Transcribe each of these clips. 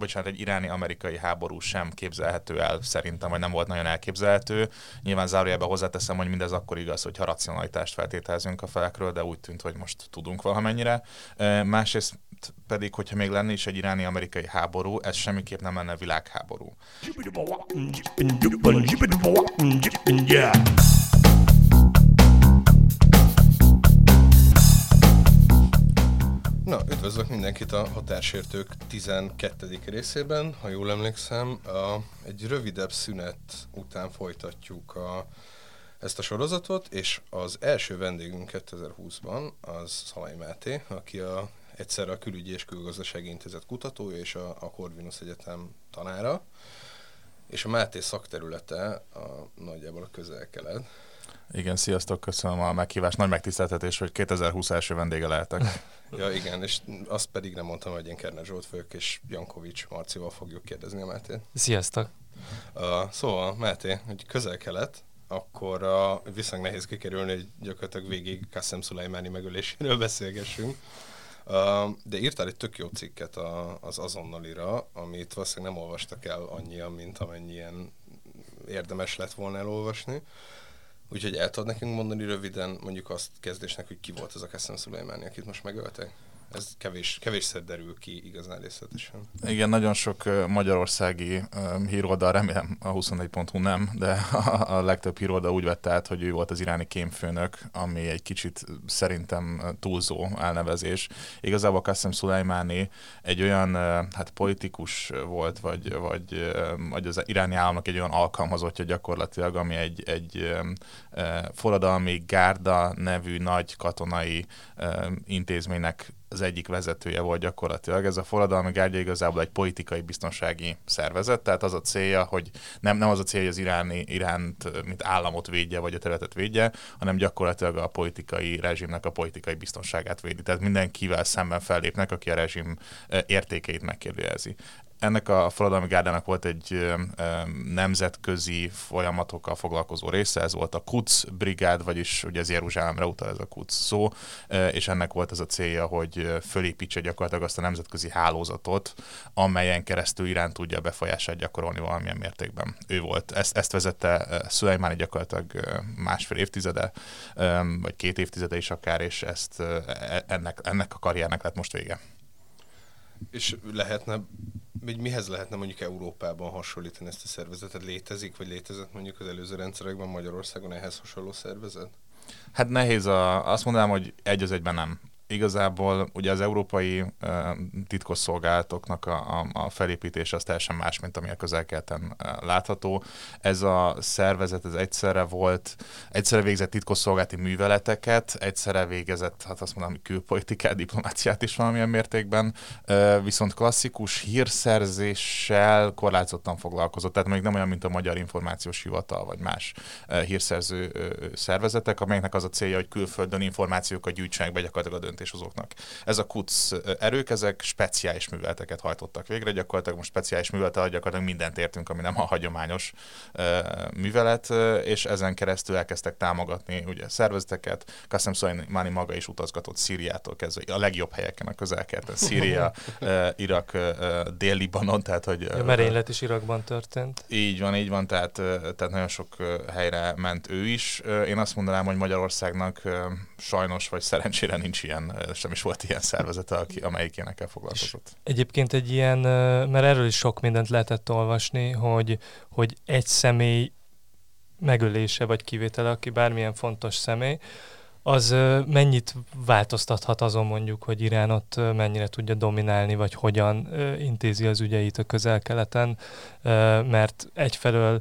bocsánat, egy iráni-amerikai háború sem képzelhető el szerintem, vagy nem volt nagyon elképzelhető. Nyilván zárójelben hozzáteszem, hogy mindez akkor igaz, hogyha racionalitást feltételezünk a felekről, de úgy tűnt, hogy most tudunk valamennyire. Másrészt pedig, hogyha még lenne is egy iráni-amerikai háború, ez semmiképp nem lenne világháború. Na, üdvözlök mindenkit a Határsértők 12. részében, ha jól emlékszem. A, egy rövidebb szünet után folytatjuk a, ezt a sorozatot, és az első vendégünk 2020-ban az Szalai Máté, aki a, egyszerre a Külügyi és Külgazdasági Intézet kutatója és a, a Corvinus Egyetem tanára. És a Máté szakterülete a, nagyjából a közel-kelet. Igen, sziasztok, köszönöm a meghívást. Nagy megtiszteltetés, hogy 2020 első vendége lehetek. ja, igen, és azt pedig nem mondtam, hogy én Kerner Zsolt vagyok, és Jankovics Marcival fogjuk kérdezni a Mátét. Sziasztok! Uh, szóval, Máté, hogy közel-kelet, akkor uh, viszonylag nehéz kikerülni, hogy gyakorlatilag végig Kassem Szulajmáni megöléséről beszélgessünk. Uh, de írtál egy tök jó cikket a, az azonnalira, amit valószínűleg nem olvastak el annyian, mint amennyien érdemes lett volna elolvasni. Úgyhogy el tudod nekünk mondani röviden mondjuk azt kezdésnek, hogy ki volt az a Kassem Szulajmáni, akit most megöltek? Ez kevés, kevésszer derül ki igazán részletesen. Igen, nagyon sok magyarországi híroldal, remélem a 24.hu nem, de a, legtöbb híroldal úgy vette át, hogy ő volt az iráni kémfőnök, ami egy kicsit szerintem túlzó elnevezés. Igazából Qassem Szulajmáni egy olyan hát politikus volt, vagy, vagy, vagy az iráni államnak egy olyan alkalmazottja gyakorlatilag, ami egy, egy forradalmi gárda nevű nagy katonai intézménynek az egyik vezetője volt gyakorlatilag. Ez a forradalmi gárdja igazából egy politikai biztonsági szervezet, tehát az a célja, hogy nem, nem az a célja, hogy az iráni, Iránt, mint államot védje, vagy a területet védje, hanem gyakorlatilag a politikai rezsimnek a politikai biztonságát védi. Tehát mindenkivel szemben fellépnek, aki a rezsim értékeit megkérdőjelezi ennek a forradalmi gárdának volt egy nemzetközi folyamatokkal foglalkozó része, ez volt a Kuc brigád, vagyis ugye az Jeruzsálemre utal ez a Kuc szó, és ennek volt az a célja, hogy fölépítse gyakorlatilag azt a nemzetközi hálózatot, amelyen keresztül Irán tudja befolyását gyakorolni valamilyen mértékben. Ő volt. Ezt, ezt vezette Szulajmáni gyakorlatilag másfél évtizede, vagy két évtizede is akár, és ezt e, ennek, ennek a karriernek lett most vége. És lehetne, vagy mihez lehetne mondjuk Európában hasonlítani ezt a szervezetet? Létezik, vagy létezett mondjuk az előző rendszerekben Magyarországon ehhez hasonló szervezet? Hát nehéz a, azt mondanám, hogy egy az egyben nem igazából ugye az európai titkosszolgálatoknak a, a, a felépítése az teljesen más, mint ami a közelkeleten uh, látható. Ez a szervezet ez egyszerre volt, egyszerre végzett titkosszolgálati műveleteket, egyszerre végezett, hát azt mondom, külpolitikát, diplomáciát is valamilyen mértékben, viszont klasszikus hírszerzéssel korlátozottan foglalkozott, tehát még nem olyan, mint a Magyar Információs Hivatal, vagy más hírszerző szervezetek, amelyeknek az a célja, hogy külföldön információkat gyűjtsenek be gyakorlatilag a döntéshozóknak. Ez a KUC erők, ezek speciális műveleteket hajtottak végre, gyakorlatilag most speciális művelet gyakorlatilag mindent értünk, ami nem a hagyományos művelet, és ezen keresztül elkezdtek támogatni ugye szervezeteket. Kassem Soleimani maga is utazgatott Szíriától kezdve, a legjobb helyeken a közelkeleten, Szíria, Irak, Dél-Libanon, tehát hogy... A merénylet is Irakban történt. Így van, így van, tehát, tehát nagyon sok helyre ment ő is. Én azt mondanám, hogy Magyarországnak sajnos vagy szerencsére nincs ilyen sem is volt ilyen szervezete, aki, amelyik ilyenekkel foglalkozott. És egyébként egy ilyen, mert erről is sok mindent lehetett olvasni, hogy, hogy egy személy megölése vagy kivétele, aki bármilyen fontos személy, az mennyit változtathat azon mondjuk, hogy Irán ott mennyire tudja dominálni, vagy hogyan intézi az ügyeit a közel-keleten, mert egyfelől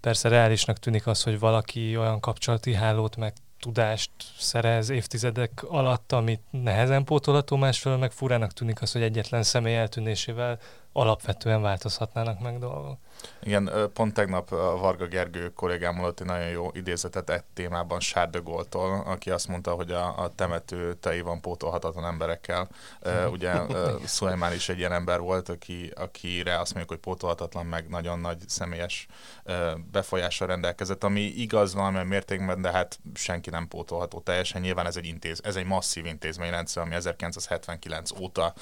persze reálisnak tűnik az, hogy valaki olyan kapcsolati hálót meg tudást szerez évtizedek alatt, amit nehezen pótolható, másfelől meg furának tűnik az, hogy egyetlen személy eltűnésével alapvetően változhatnának meg dolgok. Igen, pont tegnap Varga Gergő kollégám mondott egy nagyon jó idézetet egy témában Gaulle-tól, aki azt mondta, hogy a, a temető tei van pótolhatatlan emberekkel. Ugye Szulajmán is egy ilyen ember volt, aki, akire azt mondjuk, hogy pótolhatatlan, meg nagyon nagy személyes befolyással rendelkezett, ami igaz valamilyen mértékben, de hát senki nem pótolható teljesen. Nyilván ez egy, intéz, ez egy masszív intézményrendszer, ami 1979 óta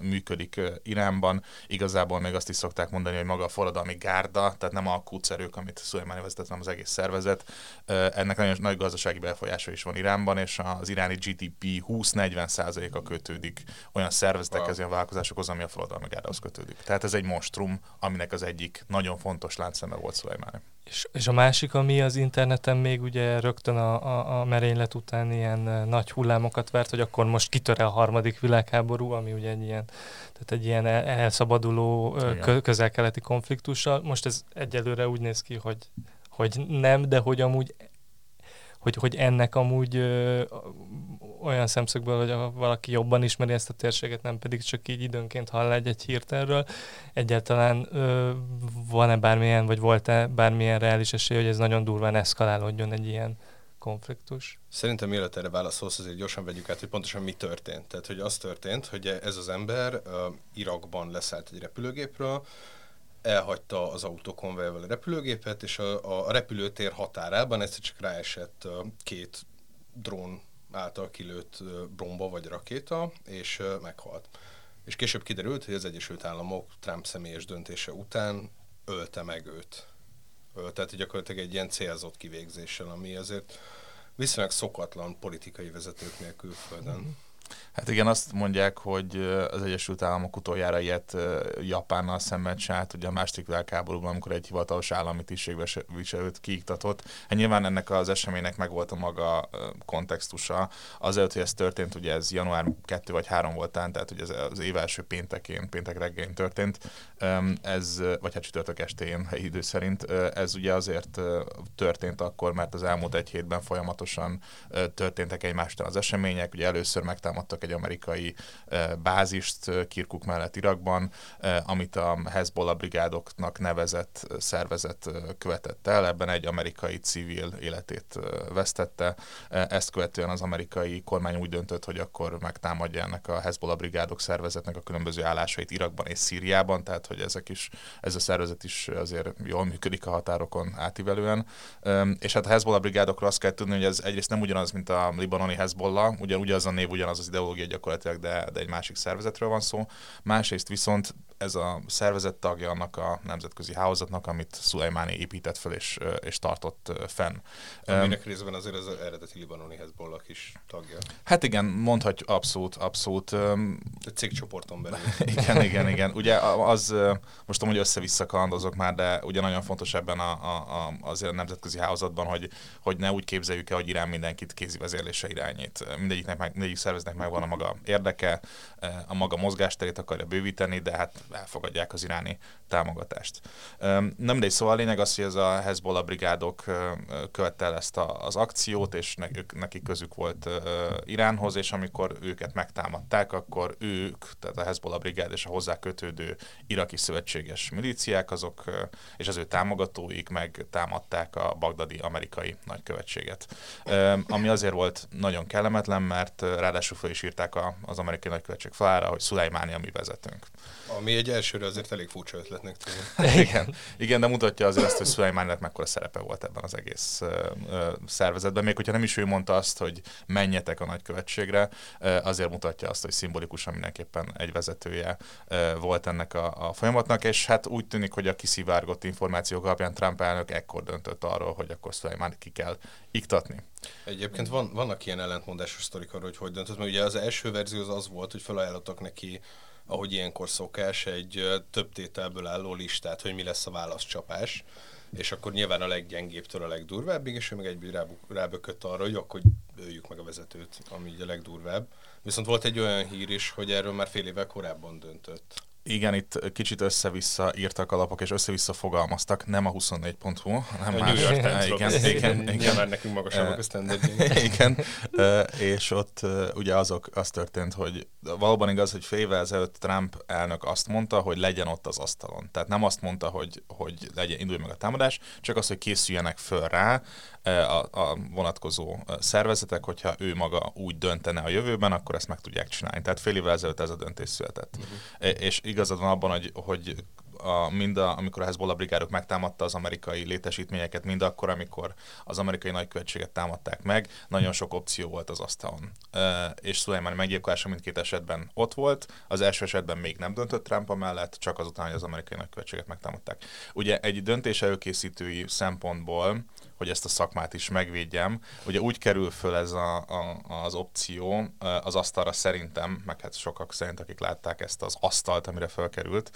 működik Iránban, Iránban. Igazából még azt is szokták mondani, hogy maga a forradalmi gárda, tehát nem a kúcerők, amit Szulajmáni vezetett, hanem az egész szervezet. Ennek nagyon nagy gazdasági befolyása is van Iránban, és az iráni GDP 20-40%-a kötődik olyan szervezetekhez, olyan vállalkozásokhoz, ami a forradalmi gárdához kötődik. Tehát ez egy monstrum, aminek az egyik nagyon fontos láncszeme volt Szulajmáni. És, és a másik, ami az interneten még ugye rögtön a, a, a merénylet után ilyen nagy hullámokat vert, hogy akkor most kitöre a harmadik világháború, ami ugye egy ilyen, tehát egy ilyen elszabaduló közel-keleti konfliktussal. Most ez egyelőre úgy néz ki, hogy, hogy nem, de hogy amúgy hogy, hogy ennek amúgy ö, olyan szemszögből, hogy a, valaki jobban ismeri ezt a térséget, nem pedig csak így időnként hall egy-egy hírt erről. Egyáltalán ö, van-e bármilyen, vagy volt-e bármilyen reális esély, hogy ez nagyon durván eszkalálódjon egy ilyen konfliktus? Szerintem mielőtt erre válaszolsz, azért gyorsan vegyük át, hogy pontosan mi történt. Tehát, hogy az történt, hogy ez az ember uh, Irakban leszállt egy repülőgépről, elhagyta az autókonvejvel a repülőgépet, és a, a repülőtér határában egyszer csak ráesett két drón által kilőtt bomba vagy rakéta, és meghalt. És később kiderült, hogy az Egyesült Államok Trump személyes döntése után ölte meg őt. Tehát gyakorlatilag egy ilyen célzott kivégzéssel, ami azért viszonylag szokatlan politikai vezetőknél külföldön. Mm-hmm. Hát igen, azt mondják, hogy az Egyesült Államok utoljára ilyet Japánnal szemben csinált, ugye a második világháborúban, amikor egy hivatalos állami tisztségviselőt kiiktatott. Hát nyilván ennek az eseménynek meg volt a maga kontextusa. Azért, hogy ez történt, ugye ez január 2 vagy 3 volt tehát ugye ez az év első péntekén, péntek reggelén történt. Ez, vagy hát csütörtök estén helyi idő szerint. Ez ugye azért történt akkor, mert az elmúlt egy hétben folyamatosan történtek egymástól az események. Ugye először megtámadtak egy amerikai bázist Kirkuk mellett Irakban, amit a Hezbollah brigádoknak nevezett szervezet követett el. Ebben egy amerikai civil életét vesztette. Ezt követően az amerikai kormány úgy döntött, hogy akkor megtámadja ennek a Hezbollah brigádok szervezetnek a különböző állásait Irakban és Szíriában, tehát hogy ezek is, ez a szervezet is azért jól működik a határokon átívelően. És hát a Hezbollah brigádokról azt kell tudni, hogy ez egyrészt nem ugyanaz, mint a libanoni Hezbollah, ugyan ugyanaz a név, ugyanaz az ideológia, gyakorlatilag, de, de egy másik szervezetről van szó. Másrészt viszont ez a szervezet tagja annak a nemzetközi hálózatnak, amit Szulajmáni épített fel és, és tartott fenn. Aminek részben azért az eredeti libanoni Hezbollah is tagja. Hát igen, mondhatjuk abszolút, abszolút. Egy cégcsoporton belül. igen, igen, igen. Ugye az, most amúgy össze-vissza kalandozok már, de ugye nagyon fontos ebben a, a, a, azért a nemzetközi hálózatban, hogy, hogy ne úgy képzeljük el, hogy Irán mindenkit kézi vezérlése irányít. Mindegyiknek mindegyik szerveznek meg van a maga érdeke, a maga mozgásterét akarja bővíteni, de hát elfogadják az iráni támogatást. Nem mindegy, szóval a lényeg az, hogy ez a Hezbollah brigádok követte el ezt az akciót, és nekik közük volt Iránhoz, és amikor őket megtámadták, akkor ők, tehát a Hezbollah brigád és a hozzá kötődő iraki szövetséges milíciák, azok és az ő támogatóik megtámadták a bagdadi amerikai nagykövetséget. Ami azért volt nagyon kellemetlen, mert ráadásul fel is írták az amerikai nagykövetség falára, hogy Szulajmáni a mi vezetőnk. Ami egy elsőre azért elég furcsa ötletnek tűnik. igen, igen, de mutatja azért azt, hogy Szulajmánnak mekkora szerepe volt ebben az egész uh, uh, szervezetben. Még hogyha nem is ő mondta azt, hogy menjetek a nagykövetségre, uh, azért mutatja azt, hogy szimbolikusan mindenképpen egy vezetője uh, volt ennek a, a folyamatnak, és hát úgy tűnik, hogy a kiszivárgott információk alapján Trump elnök ekkor döntött arról, hogy akkor Szulajmán ki kell iktatni. Egyébként van, vannak ilyen ellentmondásos sztorik arról, hogy hogy döntött, mert ugye az első verzió az, az volt, hogy felajánlottak neki ahogy ilyenkor szokás, egy több tételből álló listát, hogy mi lesz a válaszcsapás, és akkor nyilván a leggyengébbtől a legdurvábbig, és ő meg egy rábökött arra, hogy akkor öljük meg a vezetőt, ami így a legdurvább. Viszont volt egy olyan hír is, hogy erről már fél évvel korábban döntött. Igen, itt kicsit össze-vissza írtak a lapok, és össze-vissza fogalmaztak, nem a 24.hu, hanem a más. New York Times igen, igen, igen, igen. Már nekünk magasabbak a standardjaink. igen, és ott ugye azok, az történt, hogy valóban igaz, hogy fél évvel ezelőtt Trump elnök azt mondta, hogy legyen ott az asztalon. Tehát nem azt mondta, hogy, hogy legyen, indulj meg a támadás, csak az, hogy készüljenek föl rá, a, a vonatkozó szervezetek, hogyha ő maga úgy döntene a jövőben, akkor ezt meg tudják csinálni. Tehát fél évvel ezelőtt ez a döntés született. Uh-huh. És igazad van abban, hogy, hogy a, mind a, amikor a Hezbollah brigádok megtámadta az amerikai létesítményeket, mind akkor, amikor az amerikai nagykövetséget támadták meg, nagyon sok opció volt az asztalon. És Szulajmán meggyilkolása mindkét esetben ott volt, az első esetben még nem döntött Trump mellett, csak azután, hogy az amerikai nagykövetséget megtámadták. Ugye egy döntés előkészítői szempontból hogy ezt a szakmát is megvédjem. Ugye úgy kerül föl ez a, a, az opció az asztalra szerintem, meg hát sokak szerint, akik látták ezt az asztalt, amire felkerült,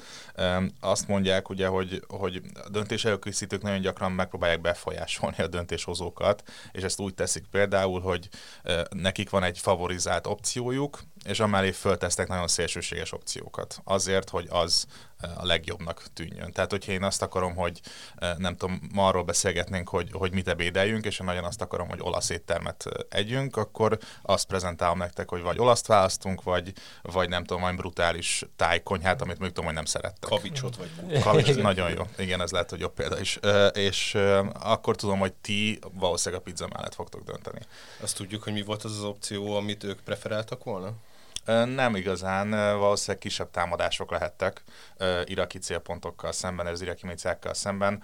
azt mondják ugye, hogy, hogy a döntés előkészítők nagyon gyakran megpróbálják befolyásolni a döntéshozókat, és ezt úgy teszik például, hogy nekik van egy favorizált opciójuk, és amellé föltesztek nagyon szélsőséges opciókat. Azért, hogy az a legjobbnak tűnjön. Tehát, hogyha én azt akarom, hogy nem tudom, ma arról beszélgetnénk, hogy, hogy mit ebédeljünk, és én nagyon azt akarom, hogy olasz éttermet együnk, akkor azt prezentálom nektek, hogy vagy olaszt választunk, vagy, vagy nem tudom, majd brutális tájkonyhát, amit még tudom, hogy nem szerettek. Kavicsot vagy Kavics, nagyon jó. Igen, ez lehet, hogy jobb példa is. És akkor tudom, hogy ti valószínűleg a pizza mellett fogtok dönteni. Azt tudjuk, hogy mi volt az az opció, amit ők preferáltak volna? Nem igazán, valószínűleg kisebb támadások lehettek iraki célpontokkal szemben, az iraki miliciákkal szemben.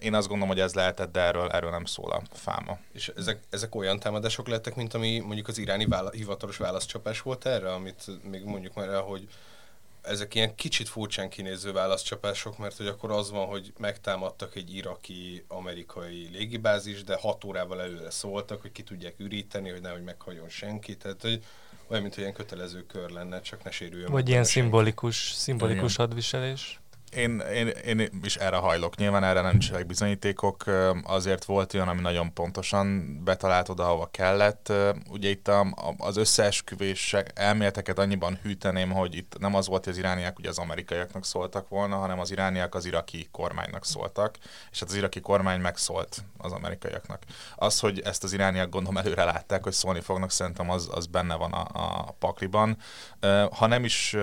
Én azt gondolom, hogy ez lehetett, de erről, erről nem szól a fáma. És ezek, ezek olyan támadások lettek, mint ami mondjuk az iráni vála- hivatalos válaszcsapás volt erre, amit még mondjuk már el, hogy ezek ilyen kicsit furcsán kinéző válaszcsapások, mert hogy akkor az van, hogy megtámadtak egy iraki amerikai légibázis, de hat órával előre szóltak, hogy ki tudják üríteni, hogy nehogy meghajjon senki. Tehát, hogy olyan, mint hogy ilyen kötelező kör lenne, csak ne sérüljön. Vagy ilyen szimbolikus, szimbolikus Igen. hadviselés. Én, én, én is erre hajlok. Nyilván erre nem nincsenek bizonyítékok. Azért volt olyan, ami nagyon pontosan betalált oda, ahova kellett. Ugye itt az összeesküvések elméleteket annyiban hűteném, hogy itt nem az volt, hogy az irániak ugye az amerikaiaknak szóltak volna, hanem az irániak az iraki kormánynak szóltak, és hát az iraki kormány megszólt az amerikaiaknak. Az, hogy ezt az irániak gondolom előre látták, hogy szólni fognak, szerintem az, az benne van a, a pakliban. Ha nem is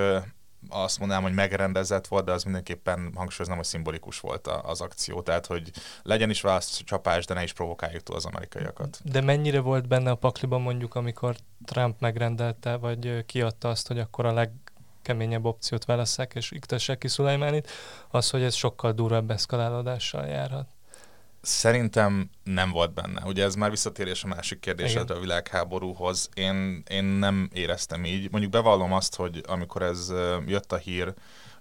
azt mondanám, hogy megrendezett volt, de az mindenképpen hangsúlyoznám, hogy szimbolikus volt az akció. Tehát, hogy legyen is csapás, de ne is provokáljuk túl az amerikaiakat. De mennyire volt benne a pakliban mondjuk, amikor Trump megrendelte, vagy kiadta azt, hogy akkor a legkeményebb opciót válasszák, és iktessek ki Szulajmánit, az, hogy ez sokkal durvább eszkalálódással járhat. Szerintem nem volt benne. Ugye ez már visszatérés a másik kérdésedre a világháborúhoz. Én, én nem éreztem így. Mondjuk bevallom azt, hogy amikor ez jött a hír,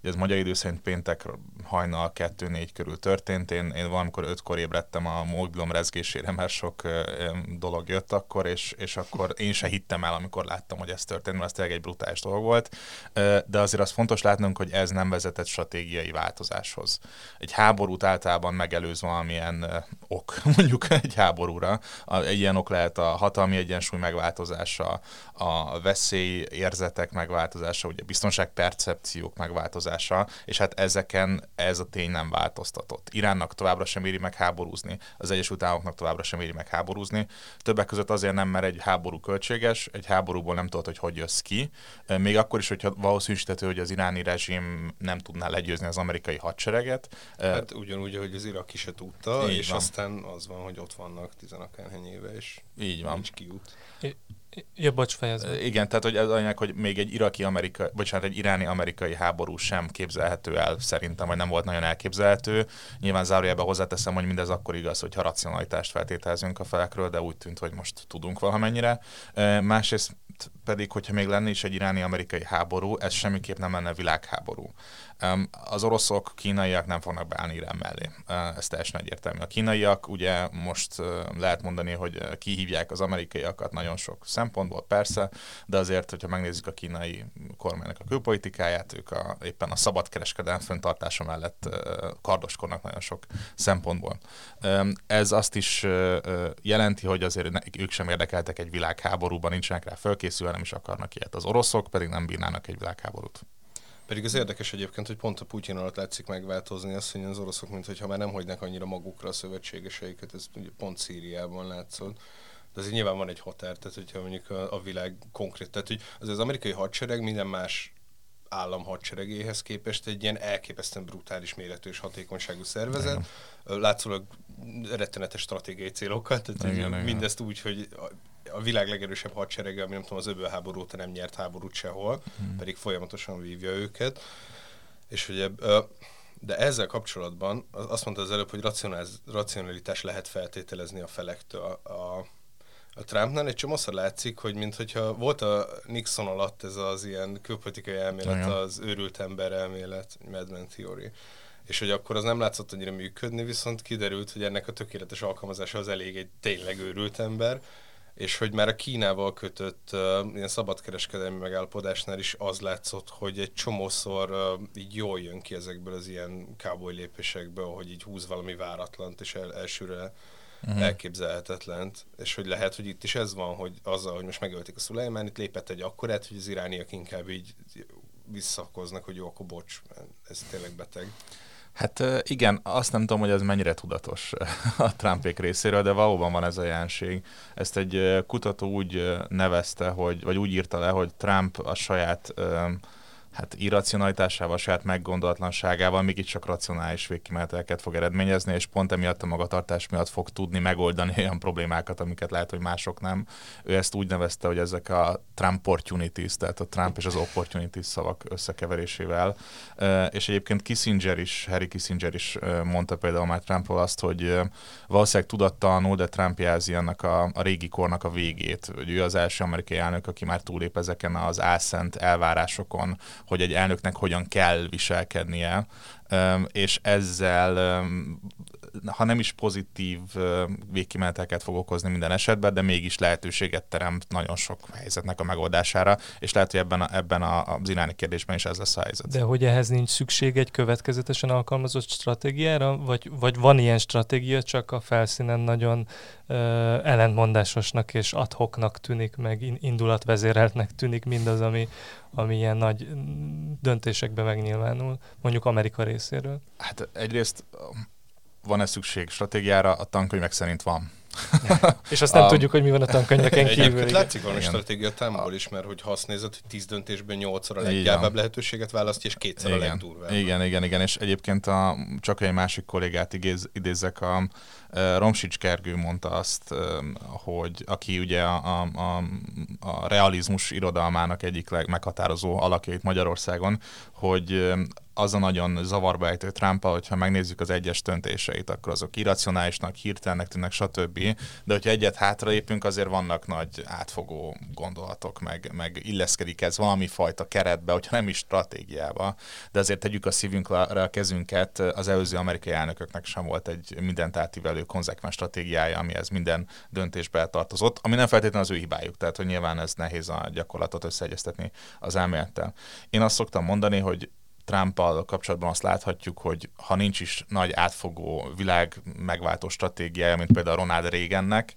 Ugye ez magyar idő szerint péntek hajnal 2-4 körül történt. Én, én valamikor 5-kor ébredtem a mobilom rezgésére, mert sok dolog jött akkor, és, és akkor én se hittem el, amikor láttam, hogy ez történt, mert ez tényleg egy brutális dolog volt. De azért az fontos látnunk, hogy ez nem vezetett stratégiai változáshoz. Egy háborút általában megelőz valamilyen ok, mondjuk egy háborúra. Egy ilyen ok lehet a hatalmi egyensúly megváltozása, a veszély érzetek megváltozása, ugye biztonságpercepciók megváltozása, megoldása, és hát ezeken ez a tény nem változtatott. Iránnak továbbra sem éri meg háborúzni, az Egyesült Államoknak továbbra sem éri meg háborúzni. Többek között azért nem, mert egy háború költséges, egy háborúból nem tudod, hogy hogy jössz ki. Még akkor is, hogyha valószínűsítető, hogy az iráni rezsim nem tudná legyőzni az amerikai hadsereget. Hát ugyanúgy, hogy az iraki se tudta, Így és van. aztán az van, hogy ott vannak tizenakárhány éve, és Így van. nincs kiút. Ja, bocs, fejezd. Igen, tehát hogy az anyag, hogy még egy iraki amerikai, bocsánat, egy iráni amerikai háború sem képzelhető el szerintem, vagy nem volt nagyon elképzelhető. Nyilván zárójelben hozzáteszem, hogy mindez akkor igaz, hogyha racionalitást feltételezünk a felekről, de úgy tűnt, hogy most tudunk valamennyire. Másrészt pedig, hogyha még lenne is egy iráni-amerikai háború, ez semmiképp nem lenne világháború. Az oroszok, kínaiak nem fognak beállni Irán mellé. Ez teljesen egyértelmű. A kínaiak ugye most lehet mondani, hogy kihívják az amerikaiakat nagyon sok szempontból, persze, de azért, hogyha megnézzük a kínai kormánynak a külpolitikáját, ők a, éppen a szabadkereskedelem föntartása mellett kardoskodnak nagyon sok szempontból. Ez azt is jelenti, hogy azért ők sem érdekeltek egy világháborúban, nincsenek rá fölkészülve, nem is akarnak ilyet. Az oroszok pedig nem bírnának egy világháborút. Pedig az érdekes egyébként, hogy pont a Putyin alatt látszik megváltozni azt, hogy az oroszok, mintha már nem hagynak annyira magukra a szövetségeseiket, ez ugye pont Szíriában látszott. De azért nyilván van egy határ, tehát hogyha mondjuk a, a világ konkrét, tehát hogy az, az amerikai hadsereg minden más állam hadseregéhez képest egy ilyen elképesztően brutális méretű és hatékonyságú szervezet. Igen. Látszólag rettenetes stratégiai célokat, tehát igen, mindezt igen. úgy, hogy a világ legerősebb hadserege, ami nem tudom, az öbölháború óta nem nyert háborút sehol, hmm. pedig folyamatosan vívja őket. És ugye, de ezzel kapcsolatban azt mondta az előbb, hogy racionalitás lehet feltételezni a felektől. A, a, a Trumpnál egy csomószor látszik, hogy mintha volt a Nixon alatt ez az ilyen külpolitikai elmélet, Igen. az őrült ember elmélet, Madman Theory és hogy akkor az nem látszott annyira működni, viszont kiderült, hogy ennek a tökéletes alkalmazása az elég egy tényleg őrült ember, és hogy már a Kínával kötött uh, ilyen szabadkereskedelmi megállapodásnál is az látszott, hogy egy csomószor uh, így jól jön ki ezekből az ilyen cowboy lépésekből, hogy így húz valami váratlant, és el, elsőre uh-huh. elképzelhetetlent, és hogy lehet, hogy itt is ez van, hogy azzal, hogy most megölték a Szulajmán, itt lépett egy akkorát, hogy az irániak inkább így visszakoznak, hogy jó, akkor bocs, ez tényleg beteg. Hát igen, azt nem tudom, hogy ez mennyire tudatos a Trumpék részéről, de valóban van ez a jelenség. Ezt egy kutató úgy nevezte, hogy, vagy úgy írta le, hogy Trump a saját hát irracionalitásával, saját meggondolatlanságával mégiscsak racionális végkimeneteleket fog eredményezni, és pont emiatt a magatartás miatt fog tudni megoldani olyan problémákat, amiket lehet, hogy mások nem. Ő ezt úgy nevezte, hogy ezek a Trump opportunities, tehát a Trump és az opportunities szavak összekeverésével. És egyébként Kissinger is, Harry Kissinger is mondta például már Trumpról azt, hogy valószínűleg tudattalanul, de Trump jelzi annak a, a régi kornak a végét, hogy ő az első amerikai elnök, aki már túlép ezeken az álszent elvárásokon, hogy egy elnöknek hogyan kell viselkednie, és ezzel ha nem is pozitív végkimeneteket fog okozni minden esetben, de mégis lehetőséget teremt nagyon sok helyzetnek a megoldására, és lehet, hogy ebben, a, ebben a, az iráni kérdésben is ez lesz a helyzet. De hogy ehhez nincs szükség egy következetesen alkalmazott stratégiára, vagy, vagy van ilyen stratégia, csak a felszínen nagyon ö, ellentmondásosnak és adhoknak tűnik, meg indulatvezéreltnek tűnik mindaz, ami, ami ilyen nagy döntésekben megnyilvánul, mondjuk Amerika részéről? Hát egyrészt van-e szükség stratégiára? A tankönyvek szerint van. és azt nem a... tudjuk, hogy mi van a tankönyveken kívül. Egy látszik valami stratégia támából is, mert hogy ha azt nézed, hogy tíz döntésben nyolcszor a leggyávább lehetőséget választja, és kétszer igen. a legdurvább. Igen, igen, igen, és egyébként a, csak egy másik kollégát igéz, idézek, a, Romsics Kergő mondta azt, hogy aki ugye a, a, a realizmus irodalmának egyik legmeghatározó alakjait Magyarországon, hogy az a nagyon zavarba ejtő Trump, hogyha megnézzük az egyes döntéseit, akkor azok irracionálisnak, hirtelnek tűnnek, stb. De hogyha egyet hátralépünk, azért vannak nagy átfogó gondolatok, meg, meg illeszkedik ez valami fajta keretbe, hogyha nem is stratégiába. De azért tegyük a szívünkre a kezünket, az előző amerikai elnököknek sem volt egy mindent átívelő konzekvens stratégiája, amihez minden döntésbe tartozott, ami nem feltétlenül az ő hibájuk, tehát hogy nyilván ez nehéz a gyakorlatot összeegyeztetni az elmélettel. Én azt szoktam mondani, hogy trump kapcsolatban azt láthatjuk, hogy ha nincs is nagy átfogó világ megváltó stratégiája, mint például Ronald Reagannek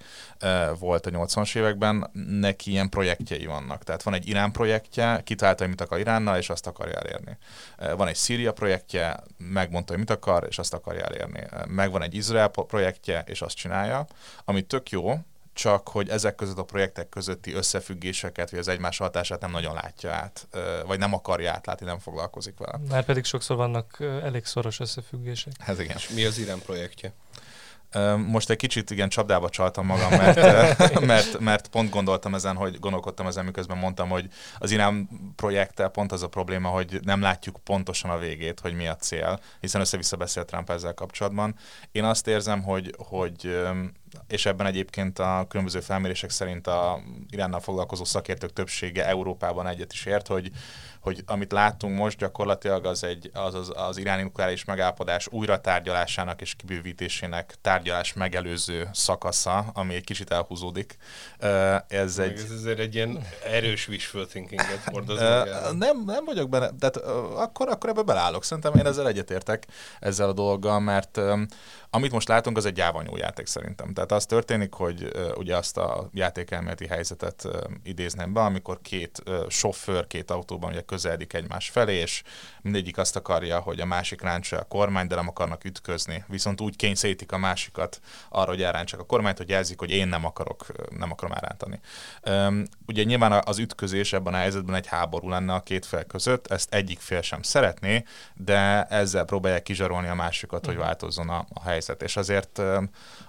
volt a 80-as években, neki ilyen projektjei vannak. Tehát van egy Irán projektje, kitalálta, hogy mit akar Iránnal, és azt akarja elérni. Van egy Szíria projektje, megmondta, hogy mit akar, és azt akarja elérni. Megvan egy Izrael projektje, és azt csinálja, ami tök jó, csak hogy ezek között a projektek közötti összefüggéseket, vagy az egymás hatását nem nagyon látja át, vagy nem akarja átlátni, nem foglalkozik vele. Már pedig sokszor vannak elég szoros összefüggések. Ez igen. És mi az Irán projektje? Most egy kicsit igen csapdába csaltam magam, mert, mert, mert pont gondoltam ezen, hogy gondolkodtam ezen, miközben mondtam, hogy az Irán projekttel pont az a probléma, hogy nem látjuk pontosan a végét, hogy mi a cél, hiszen össze-vissza beszélt Trump ezzel kapcsolatban. Én azt érzem, hogy, hogy és ebben egyébként a különböző felmérések szerint a Iránnal foglalkozó szakértők többsége Európában egyet is ért, hogy hogy amit látunk most gyakorlatilag az egy, az, az, az iráni nukleáris megállapodás újra tárgyalásának és kibővítésének tárgyalás megelőző szakasza, ami egy kicsit elhúzódik. Ez, egy... ez azért egy ilyen erős wishful thinkinget hordoz Nem, nem vagyok benne, tehát akkor, akkor ebbe belállok. Szerintem én ezzel egyetértek ezzel a dologgal, mert amit most látunk, az egy gyávanyú játék szerintem. Tehát az történik, hogy ugye azt a játékelméleti helyzetet idéznem be, amikor két sofőr két autóban ugye közeledik egymás felé, és mindegyik azt akarja, hogy a másik ráncsa a kormány, de nem akarnak ütközni. Viszont úgy kényszerítik a másikat arra, hogy elrántsák a kormányt, hogy jelzik, hogy én nem akarok, nem akarom elrántani. Ugye nyilván az ütközés ebben a helyzetben egy háború lenne a két fél között, ezt egyik fél sem szeretné, de ezzel próbálják kizsarolni a másikat, hogy mhm. változzon a, a helyzet vezet. És azért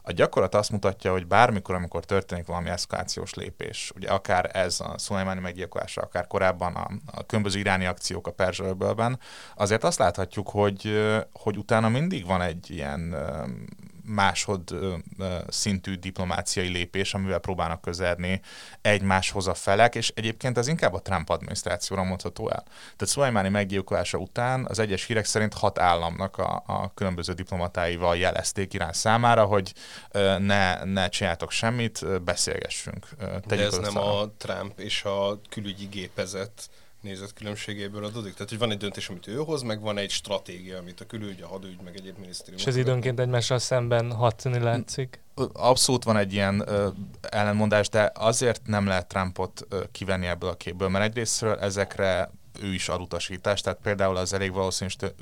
a gyakorlat azt mutatja, hogy bármikor, amikor történik valami eszkalációs lépés, ugye akár ez a Szulajmáni meggyilkolása, akár korábban a, a különböző iráni akciók a Perzsölbölben, azért azt láthatjuk, hogy, hogy utána mindig van egy ilyen másod szintű diplomáciai lépés, amivel próbálnak közelni egymáshoz a felek, és egyébként ez inkább a Trump adminisztrációra mondható el. Tehát Szulajmáni meggyilkolása után az egyes hírek szerint hat államnak a, a különböző diplomatáival jelezték Irán számára, hogy ne, ne csináltok semmit, beszélgessünk. De ez nem a Trump és a külügyi gépezet nézetkülönbségéből adódik? Tehát, hogy van egy döntés, amit ő hoz, meg van egy stratégia, amit a külügy, a hadügy, meg egyéb minisztérium. És ez időnként egymással szemben hatni látszik? Abszolút van egy ilyen ö, ellenmondás, de azért nem lehet Trumpot ö, kivenni ebből a képből, mert egyrésztről ezekre ő is ad utasítást, tehát például az elég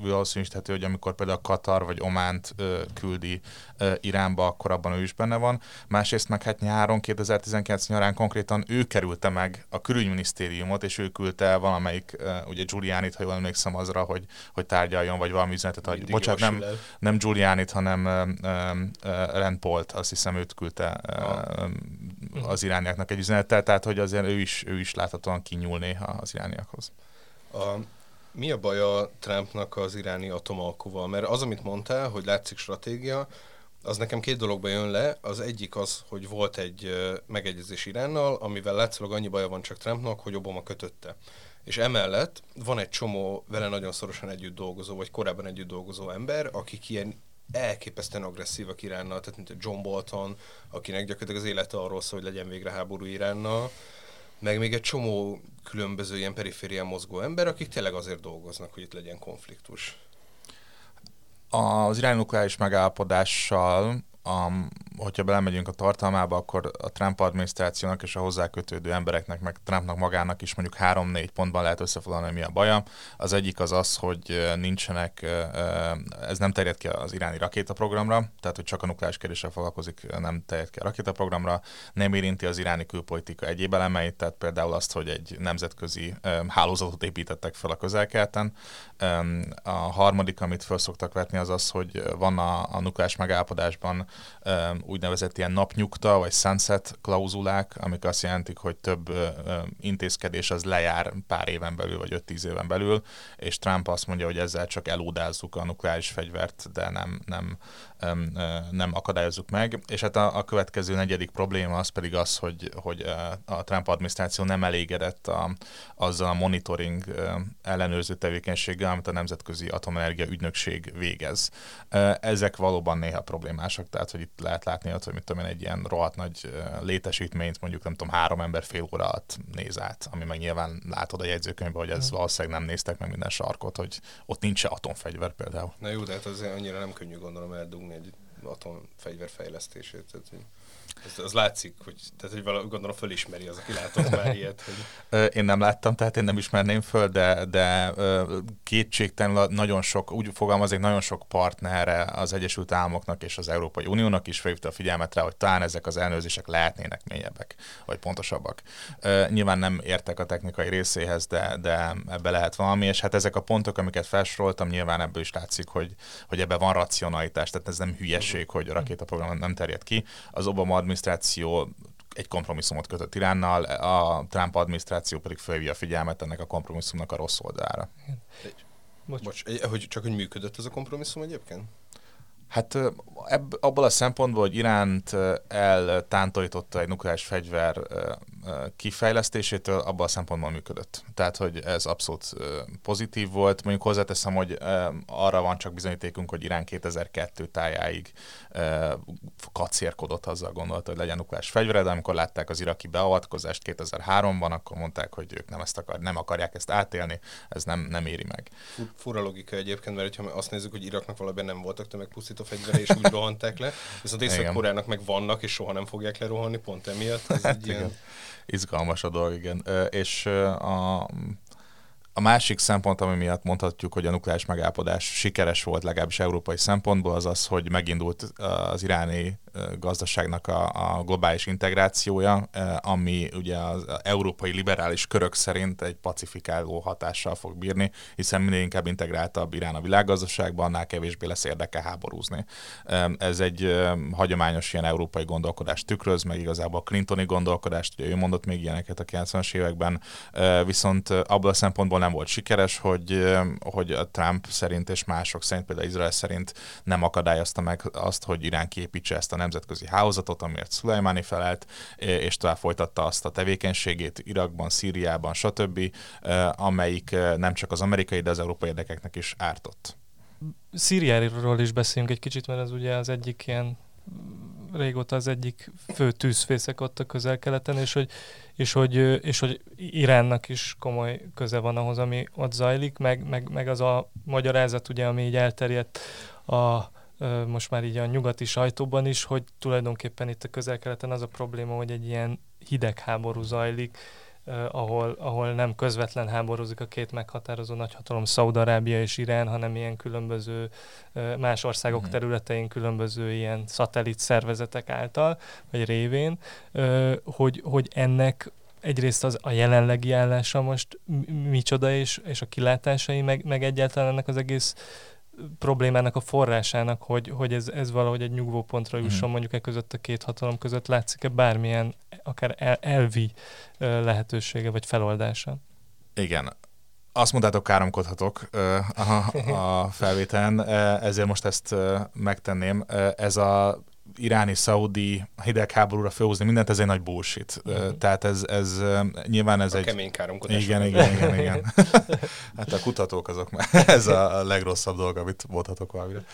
valószínűsíthető, hogy amikor például Katar vagy Ománt ö, küldi ö, Iránba, akkor abban ő is benne van. Másrészt meg hát nyáron, 2019 nyarán konkrétan ő kerülte meg a külügyminisztériumot, és ő küldte valamelyik, ö, ugye Giulianit, ha jól emlékszem azra, hogy, hogy tárgyaljon, vagy valami üzenetet, hogy bocsánat, nem, nem Giulianit, hanem ö, Paul-t, azt hiszem őt küldte ö, az irániaknak egy üzenetet, tehát hogy azért ő is, ő is láthatóan kinyúl néha az irániakhoz. A, mi a baj a Trumpnak az iráni atomalkuval? Mert az, amit mondtál, hogy látszik stratégia, az nekem két dologba jön le. Az egyik az, hogy volt egy megegyezés Iránnal, amivel látszólag annyi baja van csak Trumpnak, hogy Obama kötötte. És emellett van egy csomó vele nagyon szorosan együtt dolgozó, vagy korábban együtt dolgozó ember, akik ilyen elképesztően agresszívak Iránnal, tehát mint a John Bolton, akinek gyakorlatilag az élete arról szól, hogy legyen végre háború Iránnal, meg még egy csomó különböző ilyen periférián mozgó ember, akik tényleg azért dolgoznak, hogy itt legyen konfliktus. Az irány nukleáris megállapodással a, hogyha belemegyünk a tartalmába, akkor a Trump adminisztrációnak és a hozzá kötődő embereknek, meg Trumpnak magának is mondjuk három-négy pontban lehet összefoglalni, mi a baja. Az egyik az az, hogy nincsenek, ez nem terjed ki az iráni rakétaprogramra, tehát hogy csak a nukleáris kérdéssel foglalkozik, nem terjed ki a rakétaprogramra, nem érinti az iráni külpolitika egyéb elemeit, tehát például azt, hogy egy nemzetközi hálózatot építettek fel a közelkelten. A harmadik, amit föl szoktak vetni, az az, hogy van a, a nukleáris megállapodásban úgynevezett ilyen napnyugta, vagy sunset klauzulák, amik azt jelentik, hogy több intézkedés az lejár pár éven belül, vagy 5-10 éven belül, és Trump azt mondja, hogy ezzel csak elódázzuk a nukleáris fegyvert, de nem, nem, nem akadályozzuk meg. És hát a, a következő negyedik probléma az pedig az, hogy, hogy a Trump adminisztráció nem elégedett a, azzal a monitoring ellenőrző tevékenységgel, amit a Nemzetközi Atomenergia Ügynökség végez. Ezek valóban néha problémásak, tehát hogy itt lehet látni, hogy mit tudom én, egy ilyen rohadt nagy létesítményt mondjuk nem tudom, három ember fél óra alatt néz át, ami meg nyilván látod a jegyzőkönyvben, hogy ez mm. valószínűleg nem néztek meg minden sarkot, hogy ott nincs atomfegyver például. Na jó, de hát az annyira nem könnyű gondolom eldugni egy atomfegyver fejlesztését. Tehát, hogy ez, az látszik, hogy, tehát, hogy valami, gondolom fölismeri az, aki látott már ilyet. Hogy... Én nem láttam, tehát én nem ismerném föl, de, de kétségtelenül nagyon sok, úgy fogalmazik, nagyon sok partnerre az Egyesült Államoknak és az Európai Uniónak is felhívta a figyelmet rá, hogy talán ezek az ellenőrzések lehetnének mélyebbek, vagy pontosabbak. Nyilván nem értek a technikai részéhez, de, de ebbe lehet valami, és hát ezek a pontok, amiket felsoroltam, nyilván ebből is látszik, hogy, hogy ebbe van racionalitás, tehát ez nem hülyeség, hogy a rakétaprogram nem terjed ki. Az Obama adminisztráció egy kompromisszumot kötött Iránnal, a Trump adminisztráció pedig felhívja a figyelmet ennek a kompromisszumnak a rossz oldalára. Bocs. Bocs, hogy csak hogy működött ez a kompromisszum egyébként? Hát ebb, abból a szempontból, hogy Iránt eltántorította egy nukleáris fegyver kifejlesztésétől, abban a szempontból működött. Tehát, hogy ez abszolút pozitív volt. Mondjuk hozzáteszem, hogy arra van csak bizonyítékunk, hogy Irán 2002 tájáig kacérkodott azzal gondolta, hogy legyen nukleáris fegyvere, de amikor látták az iraki beavatkozást 2003-ban, akkor mondták, hogy ők nem, ezt akar, nem akarják ezt átélni, ez nem, nem éri meg. Fura logika egyébként, mert ha azt nézzük, hogy Iraknak valamiben nem voltak tömegpusztító fegyvere, és úgy rohanták le, viszont Észak-Koreának meg vannak, és soha nem fogják lerohanni, pont emiatt. Ez hát egy ilyen izgalmas a dolog, igen. És a, a másik szempont, ami miatt mondhatjuk, hogy a nukleáris megállapodás sikeres volt legalábbis európai szempontból, az az, hogy megindult az iráni gazdaságnak a, a globális integrációja, ami ugye az európai liberális körök szerint egy pacifikáló hatással fog bírni, hiszen minél inkább integráltabb Irán a világgazdaságban, annál kevésbé lesz érdeke háborúzni. Ez egy hagyományos ilyen európai gondolkodást tükröz, meg igazából a Clintoni gondolkodást, ugye ő mondott még ilyeneket a 90-es években, viszont abból a szempontból nem volt sikeres, hogy, hogy a Trump szerint és mások szerint, például Izrael szerint nem akadályozta meg azt, hogy Irán képítse ezt a nemzetközi hálózatot, amiért Szulajmáni felelt, és tovább folytatta azt a tevékenységét Irakban, Szíriában, stb., amelyik nem csak az amerikai, de az európai érdekeknek is ártott. Szíriáról is beszéljünk egy kicsit, mert ez ugye az egyik ilyen régóta az egyik fő tűzfészek ott a közel-keleten, és hogy, és, hogy, és hogy Iránnak is komoly köze van ahhoz, ami ott zajlik, meg, meg, meg az a magyarázat, ugye, ami így elterjedt a, most már így a nyugati sajtóban is, hogy tulajdonképpen itt a közel-keleten az a probléma, hogy egy ilyen hidegháború zajlik, ahol, ahol nem közvetlen háborúzik a két meghatározó nagyhatalom, Szaudarábia és Irán, hanem ilyen különböző más országok uh-huh. területein különböző ilyen szatellit szervezetek által, vagy révén, hogy, hogy ennek egyrészt az a jelenlegi állása most micsoda, és, és a kilátásai, meg, meg egyáltalán ennek az egész problémának a forrásának, hogy, hogy ez, ez valahogy egy nyugvópontra jusson hmm. mondjuk e között a két hatalom között, látszik-e bármilyen akár el, elvi lehetősége vagy feloldása? Igen. Azt mondtátok, káromkodhatok a, a felvételen, ezért most ezt megtenném. Ez a iráni-szaudi hidegháborúra felhúzni mindent, ez egy nagy bullshit. Uh-huh. Tehát ez, ez nyilván ez a egy... kemény káromkodás. Igen, igen, igen, igen. hát a kutatók azok már, ez a legrosszabb dolog, amit mondhatok valamire.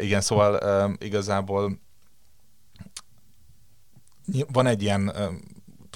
Igen, szóval igazából van egy ilyen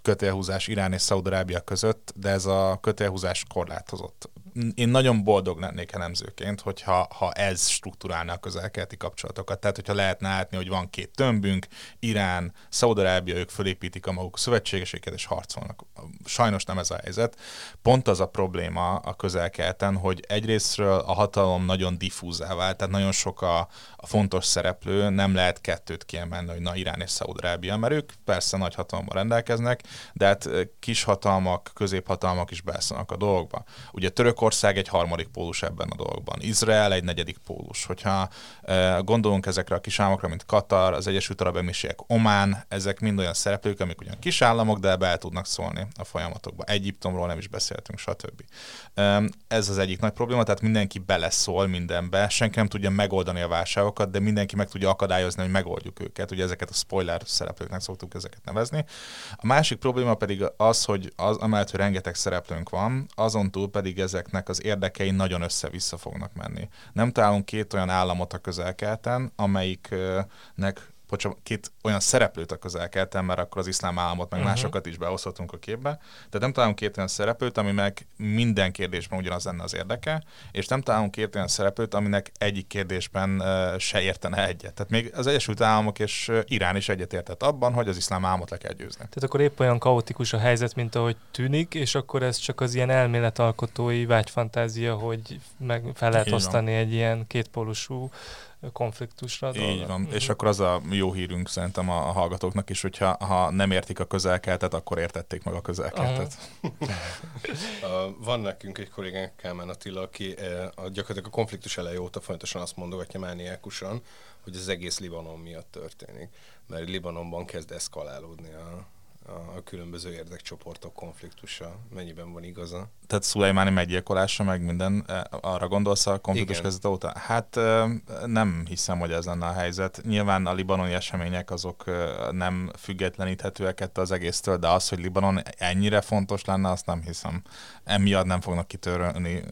kötélhúzás Irán és Szaudarábia között, de ez a kötélhúzás korlátozott én nagyon boldog lennék elemzőként, hogyha ha ez struktúrálna a közelkeleti kapcsolatokat. Tehát, hogyha lehetne látni, hogy van két tömbünk, Irán, Szaudarábia, ők fölépítik a maguk szövetségeseket és harcolnak. Sajnos nem ez a helyzet. Pont az a probléma a közelkeleten, hogy egyrésztről a hatalom nagyon diffúzá vált, tehát nagyon sok a, a fontos szereplő, nem lehet kettőt kiemelni, hogy na Irán és Szaudarábia, mert ők persze nagy hatalommal rendelkeznek, de hát kis hatalmak, középhatalmak is belszólnak a dolgokba. Ugye török Törökország egy harmadik pólus ebben a dologban, Izrael egy negyedik pólus. Hogyha e, gondolunk ezekre a kis államokra, mint Katar, az Egyesült Arab Emírségek, Omán, ezek mind olyan szereplők, amik ugyan kis államok, de be tudnak szólni a folyamatokba. Egyiptomról nem is beszéltünk, stb. E, ez az egyik nagy probléma, tehát mindenki beleszól mindenbe, senki nem tudja megoldani a válságokat, de mindenki meg tudja akadályozni, hogy megoldjuk őket. Ugye ezeket a spoiler szereplőknek szoktuk ezeket nevezni. A másik probléma pedig az, hogy az, amellett, hogy rengeteg szereplőnk van, azon túl pedig ezek ezeknek az érdekei nagyon össze-vissza fognak menni. Nem találunk két olyan államot a közelkelten, amelyiknek bocsánat, két olyan szereplőt a közel mert akkor az iszlám államot, meg uh-huh. másokat is behozhatunk a képbe. Tehát nem találunk két olyan szereplőt, aminek minden kérdésben ugyanaz lenne az érdeke, és nem találunk két olyan szereplőt, aminek egyik kérdésben uh, se értene egyet. Tehát még az Egyesült Államok és Irán is egyetértett abban, hogy az iszlám államot le kell győzni. Tehát akkor épp olyan kaotikus a helyzet, mint ahogy tűnik, és akkor ez csak az ilyen elméletalkotói vágyfantázia, hogy meg fel lehet osztani egy ilyen kétpólusú konfliktusra. Így van, és akkor az a jó hírünk szerintem a, a hallgatóknak is, hogyha ha nem értik a közelkeltet, akkor értették meg a közelkeltet. van nekünk egy kollégánk, Kálmán Attila, aki a, gyakorlatilag a konfliktus elejé óta folyamatosan azt mondogatja mániákusan, hogy az egész Libanon miatt történik, mert Libanonban kezd eszkalálódni a, a különböző érdekcsoportok konfliktusa, mennyiben van igaza? Tehát Szulajmáni meggyilkolása, meg minden, e, arra gondolsz a konfliktus kezdete óta? Hát nem hiszem, hogy ez lenne a helyzet. Nyilván a libanoni események azok nem függetleníthetőek ettől az egésztől, de az, hogy Libanon ennyire fontos lenne, azt nem hiszem. Emiatt nem fognak kitörölni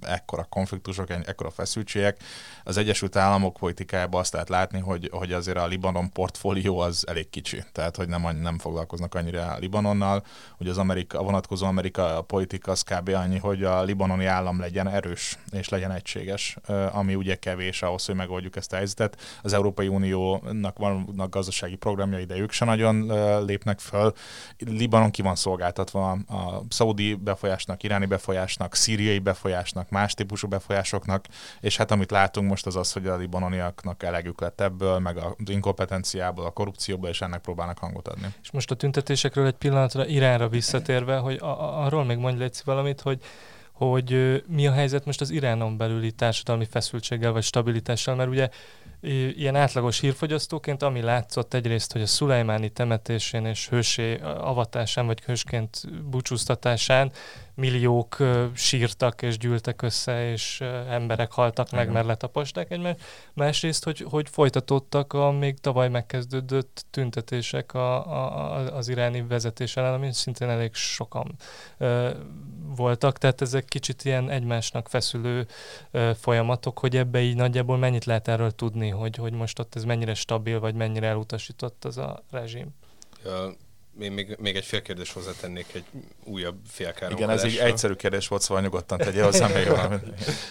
ekkora konfliktusok, ekkora feszültségek. Az Egyesült Államok politikájában azt lehet látni, hogy, hogy azért a Libanon portfólió az elég kicsi, tehát hogy nem, nem foglalkoznak foglalkoznak annyira Libanonnal. Ugye az Amerika, a vonatkozó Amerika a politika az kb. annyi, hogy a libanoni állam legyen erős és legyen egységes, ami ugye kevés ahhoz, hogy megoldjuk ezt a helyzetet. Az Európai Uniónak vannak gazdasági programjai, de ők se nagyon lépnek föl. Libanon ki van szolgáltatva a szaudi befolyásnak, iráni befolyásnak, szíriai befolyásnak, más típusú befolyásoknak, és hát amit látunk most az az, hogy a libanoniaknak elegük lett ebből, meg az inkompetenciából, a korrupcióból, és ennek próbálnak hangot adni. És most a tüntetésekről egy pillanatra Iránra visszatérve, hogy a- arról még mondj Léci valamit, hogy hogy mi a helyzet most az Iránon belüli társadalmi feszültséggel vagy stabilitással, mert ugye ilyen átlagos hírfogyasztóként, ami látszott egyrészt, hogy a Szulajmáni temetésén és hősé avatásán, vagy hősként búcsúztatásán milliók sírtak és gyűltek össze, és emberek haltak meg, mert letaposták egymást. Másrészt, hogy, hogy folytatódtak a még tavaly megkezdődött tüntetések a, a, az iráni vezetés ellen, ami szintén elég sokan ö, voltak, tehát ezek kicsit ilyen egymásnak feszülő ö, folyamatok, hogy ebbe így nagyjából mennyit lehet erről tudni, hogy, hogy most ott ez mennyire stabil, vagy mennyire elutasított az a rezsim. Ja én még, még egy fél kérdés hozzátennék egy újabb félkárom. Igen, ez egy egyszerű kérdés volt, szóval nyugodtan tegye hozzá még valamit.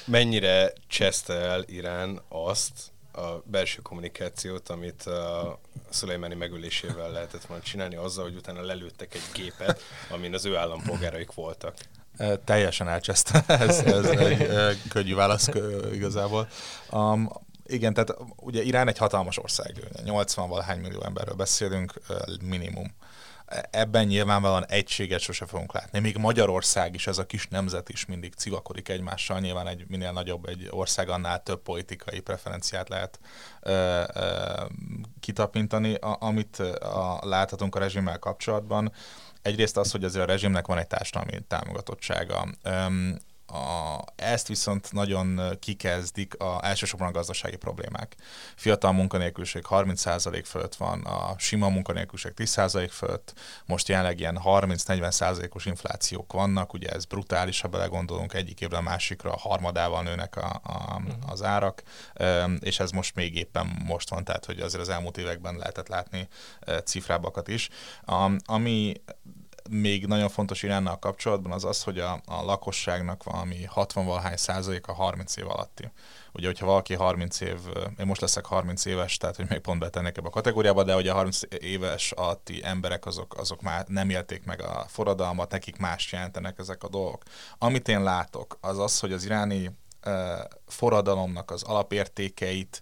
Mennyire cseszte el Irán azt, a belső kommunikációt, amit a Szulajmáni megölésével lehetett volna csinálni, azzal, hogy utána lelőttek egy gépet, amin az ő állampolgáraik voltak. Teljesen elcseszte, ez, ez egy könnyű válasz igazából. Um, igen, tehát ugye Irán egy hatalmas ország, 80-valahány millió emberről beszélünk, minimum ebben nyilvánvalóan egységet sose fogunk látni. Még Magyarország is, ez a kis nemzet is mindig civakodik egymással. Nyilván egy minél nagyobb egy ország, annál több politikai preferenciát lehet ö, ö, kitapintani. A, amit a, láthatunk a rezsimmel kapcsolatban, egyrészt az, hogy azért a rezsimnek van egy társadalmi támogatottsága. A, ezt viszont nagyon kikezdik a, elsősorban a gazdasági problémák. Fiatal munkanélküliség 30% fölött van, a sima munkanélküliség 10% fölött, most jelenleg ilyen 30-40%-os inflációk vannak, ugye ez brutális, ha belegondolunk, egyik évre a másikra a harmadával nőnek a, a, mhm. az árak, és ez most még éppen most van, tehát hogy azért az elmúlt években lehetett látni cifrábakat is. Ami még nagyon fontos Iránnal kapcsolatban az az, hogy a, a lakosságnak valami 60-valahány százaléka 30 év alatti. Ugye, hogyha valaki 30 év, én most leszek 30 éves, tehát hogy még pont betennék ebbe a kategóriába, de ugye a 30 éves alatti emberek azok, azok már nem élték meg a forradalmat, nekik más jelentenek ezek a dolgok. Amit én látok, az az, hogy az iráni uh, forradalomnak az alapértékeit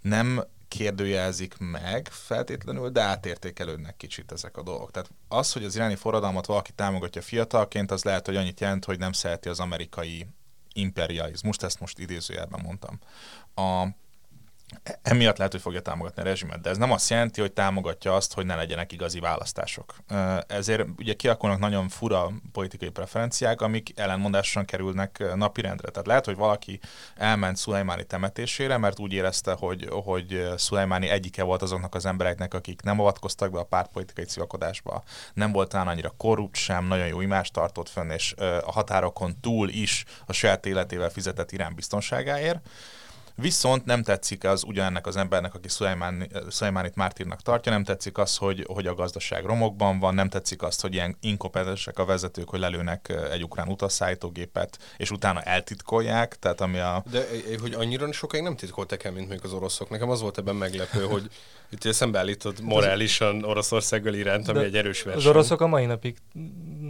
nem kérdőjelzik meg feltétlenül, de átértékelődnek kicsit ezek a dolgok. Tehát az, hogy az iráni forradalmat valaki támogatja fiatalként, az lehet, hogy annyit jelent, hogy nem szereti az amerikai imperializmust, ezt most idézőjelben mondtam. A, emiatt lehet, hogy fogja támogatni a rezsimet, de ez nem azt jelenti, hogy támogatja azt, hogy ne legyenek igazi választások. Ezért ugye kialakulnak nagyon fura politikai preferenciák, amik ellenmondásosan kerülnek napirendre. Tehát lehet, hogy valaki elment Szulajmáni temetésére, mert úgy érezte, hogy, hogy Szulajmáni egyike volt azoknak az embereknek, akik nem avatkoztak be a pártpolitikai civakodásba, nem volt talán annyira korrupt sem, nagyon jó imást tartott fönn, és a határokon túl is a saját életével fizetett Irán biztonságáért Viszont nem tetszik az ugyanennek az embernek, aki Szulajmánit mártírnak tartja, nem tetszik az, hogy, hogy a gazdaság romokban van, nem tetszik azt, hogy ilyen inkopetensek a vezetők, hogy lelőnek egy ukrán utasszállítógépet, és utána eltitkolják, tehát ami a... De hogy annyira sokáig nem titkoltak el, mint még az oroszok. Nekem az volt ebben meglepő, hogy itt szembeállítod morálisan Oroszországgal iránt, ami De egy erős verseny. Az oroszok a mai napig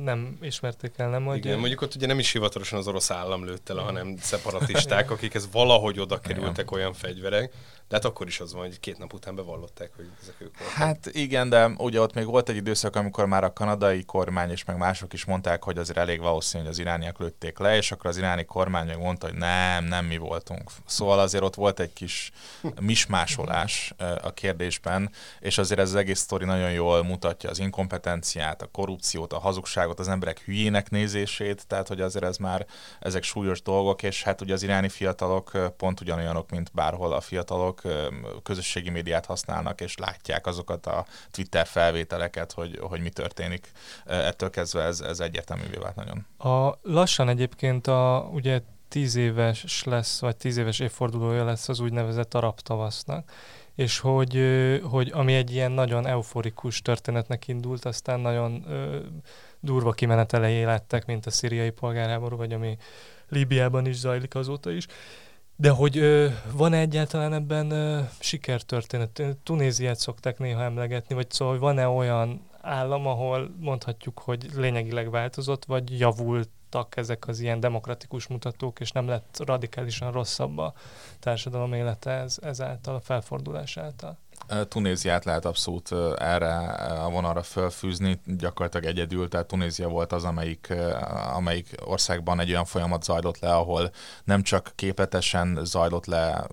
nem ismerték el, nem? Hogy Igen, mondjuk ott ugye nem is hivatalosan az orosz állam lőtte le, hanem szeparatisták, akikhez valahogy oda kerültek olyan fegyverek, de hát akkor is az van, hogy két nap után bevallották, hogy ezek ők voltak. Hát igen, de ugye ott még volt egy időszak, amikor már a kanadai kormány és meg mások is mondták, hogy azért elég valószínű, hogy az irániak lőtték le, és akkor az iráni kormány meg mondta, hogy nem, nem mi voltunk. Szóval azért ott volt egy kis mismásolás a kérdésben, és azért ez az egész sztori nagyon jól mutatja az inkompetenciát, a korrupciót, a hazugságot, az emberek hülyének nézését, tehát hogy azért ez már ezek súlyos dolgok, és hát ugye az iráni fiatalok pont ugyanolyanok, mint bárhol a fiatalok, közösségi médiát használnak, és látják azokat a Twitter felvételeket, hogy, hogy mi történik. Ettől kezdve ez, ez egyértelművé vált nagyon. A lassan egyébként a, ugye tíz éves lesz, vagy tíz éves évfordulója lesz az úgynevezett arab tavasznak, és hogy, hogy ami egy ilyen nagyon euforikus történetnek indult, aztán nagyon ö, durva kimenetelei lettek, mint a szíriai polgárháború, vagy ami Líbiában is zajlik azóta is. De hogy van-e egyáltalán ebben ö, sikertörténet? Tunéziát szokták néha emlegetni, vagy szóval van-e olyan állam, ahol mondhatjuk, hogy lényegileg változott, vagy javultak ezek az ilyen demokratikus mutatók, és nem lett radikálisan rosszabb a társadalom élete ez, ezáltal, a felfordulás által? Tunéziát lehet abszolút erre a vonalra fölfűzni, gyakorlatilag egyedül, tehát Tunézia volt az, amelyik, amelyik országban egy olyan folyamat zajlott le, ahol nem csak képletesen zajlott le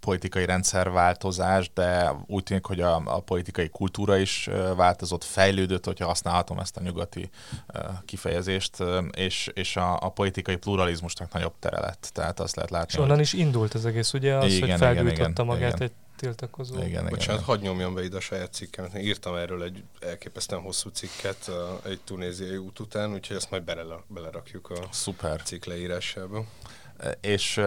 politikai rendszerváltozás, de úgy tűnik, hogy a, a politikai kultúra is változott, fejlődött, hogyha használhatom ezt a nyugati kifejezést, és, és a, a politikai pluralizmusnak nagyobb tere lett. Tehát azt lehet látni. És onnan hogy... is indult az egész, ugye az, igen, hogy felgyújtotta magát igen. egy tiltakozó. Igen, igen, Bocsánat, hadd nyomjam be ide a saját cikkemet. Én írtam erről egy elképesztően hosszú cikket egy tunéziai út után, úgyhogy ezt majd belerakjuk a Szuper. cikk leírásába és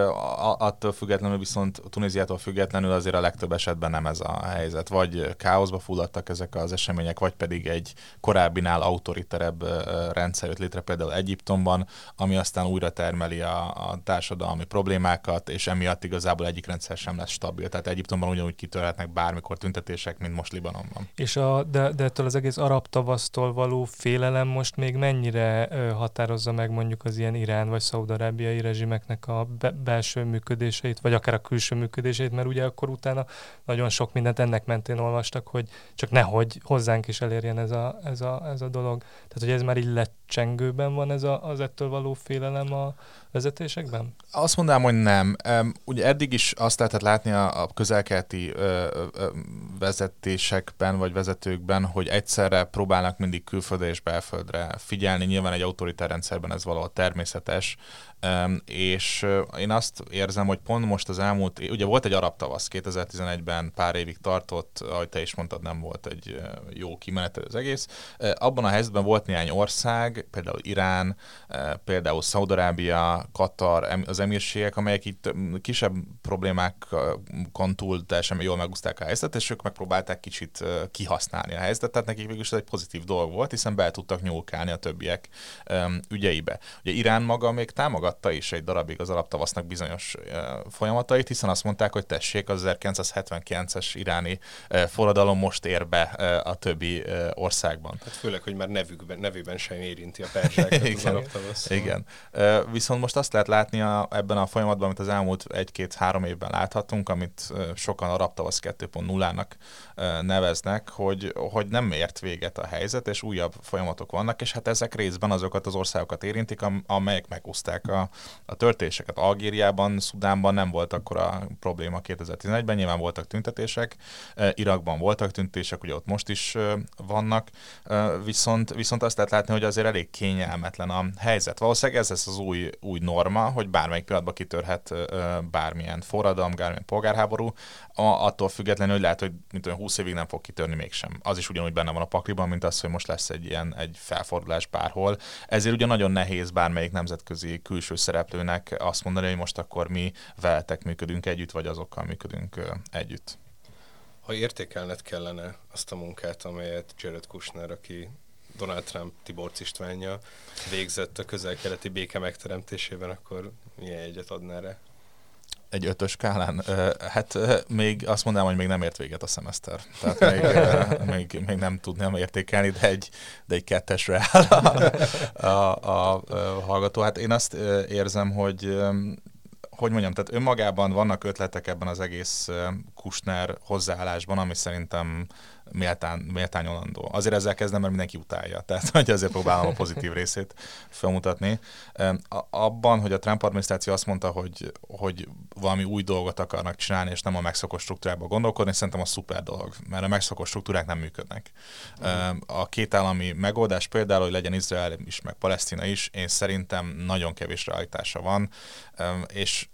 attól függetlenül viszont Tunéziától függetlenül azért a legtöbb esetben nem ez a helyzet. Vagy káoszba fulladtak ezek az események, vagy pedig egy korábbinál autoriterebb rendszer jött létre például Egyiptomban, ami aztán újra termeli a, a társadalmi problémákat, és emiatt igazából egyik rendszer sem lesz stabil. Tehát Egyiptomban ugyanúgy kitörhetnek bármikor tüntetések, mint most Libanonban. És a, de, de ettől az egész arab tavasztól való félelem most még mennyire határozza meg mondjuk az ilyen Irán vagy szaudarábiai rezsimeknek ennek a be- belső működéseit, vagy akár a külső működéseit, mert ugye akkor utána nagyon sok mindent ennek mentén olvastak, hogy csak nehogy hozzánk is elérjen ez a, ez a, ez a dolog. Tehát, hogy ez már így lecsengőben van ez a, az ettől való félelem a vezetésekben? Azt mondanám, hogy nem. Ugye eddig is azt lehetett látni a, a közelkeleti vezetésekben vagy vezetőkben, hogy egyszerre próbálnak mindig külföldre és belföldre figyelni. Nyilván egy autoritár rendszerben ez valahol természetes, és én azt érzem, hogy pont most az elmúlt, ugye volt egy arab tavasz 2011-ben, pár évig tartott, ahogy te is mondtad, nem volt egy jó kimenetel az egész. Abban a helyzetben volt néhány ország, például Irán, például Szaudarábia, Katar, az emírségek, amelyek itt kisebb problémákon túl teljesen jól megúzták a helyzetet, és ők megpróbálták kicsit kihasználni a helyzetet, tehát nekik végül is ez egy pozitív dolog volt, hiszen be tudtak nyúlkálni a többiek ügyeibe. Ugye Irán maga még támogat támogatta is egy darabig az alaptavasznak bizonyos folyamatait, hiszen azt mondták, hogy tessék, az 1979-es iráni forradalom most ér be a többi országban. Hát főleg, hogy már nevükben, nevében sem érinti a perzsákat az alaptavasz. Igen. Viszont most azt lehet látni a, ebben a folyamatban, amit az elmúlt egy-két-három évben láthatunk, amit sokan a Raptavasz 2.0-nak neveznek, hogy, hogy nem ért véget a helyzet, és újabb folyamatok vannak, és hát ezek részben azokat az országokat érintik, amelyek megúzták a a, törtéseket Algériában, Szudánban nem volt akkor a probléma 2011-ben, nyilván voltak tüntetések, Irakban voltak tüntetések, ugye ott most is vannak, viszont, viszont azt lehet látni, hogy azért elég kényelmetlen a helyzet. Valószínűleg ez lesz az új, új norma, hogy bármelyik pillanatban kitörhet bármilyen forradalom, bármilyen polgárháború, a, attól függetlenül, hogy lehet, hogy mint olyan 20 évig nem fog kitörni mégsem. Az is ugyanúgy benne van a pakliban, mint az, hogy most lesz egy ilyen egy felfordulás bárhol. Ezért ugye nagyon nehéz bármelyik nemzetközi külső szereplőnek azt mondani, hogy most akkor mi veletek működünk együtt, vagy azokkal működünk együtt. Ha értékelned kellene azt a munkát, amelyet Jared Kushner, aki Donald Trump Tibor Istvánja végzett a közel-keleti béke megteremtésében, akkor milyen egyet adnál rá? egy ötös skálán? Hát még azt mondanám, hogy még nem ért véget a szemeszter. Tehát még, még, még nem tudnám értékelni, de egy, de egy kettesre áll a, a, a, a hallgató. Hát én azt érzem, hogy hogy mondjam, tehát önmagában vannak ötletek ebben az egész Kushner hozzáállásban, ami szerintem méltán, méltányolandó. Azért ezzel kezdem, mert mindenki utálja, tehát hogy azért próbálom a pozitív részét felmutatni. Abban, hogy a Trump adminisztráció azt mondta, hogy, hogy valami új dolgot akarnak csinálni, és nem a megszokott struktúrába gondolkodni, szerintem a szuper dolog, mert a megszokott struktúrák nem működnek. A két állami megoldás például, hogy legyen Izrael is, meg Palesztina is, én szerintem nagyon kevés realitása van, és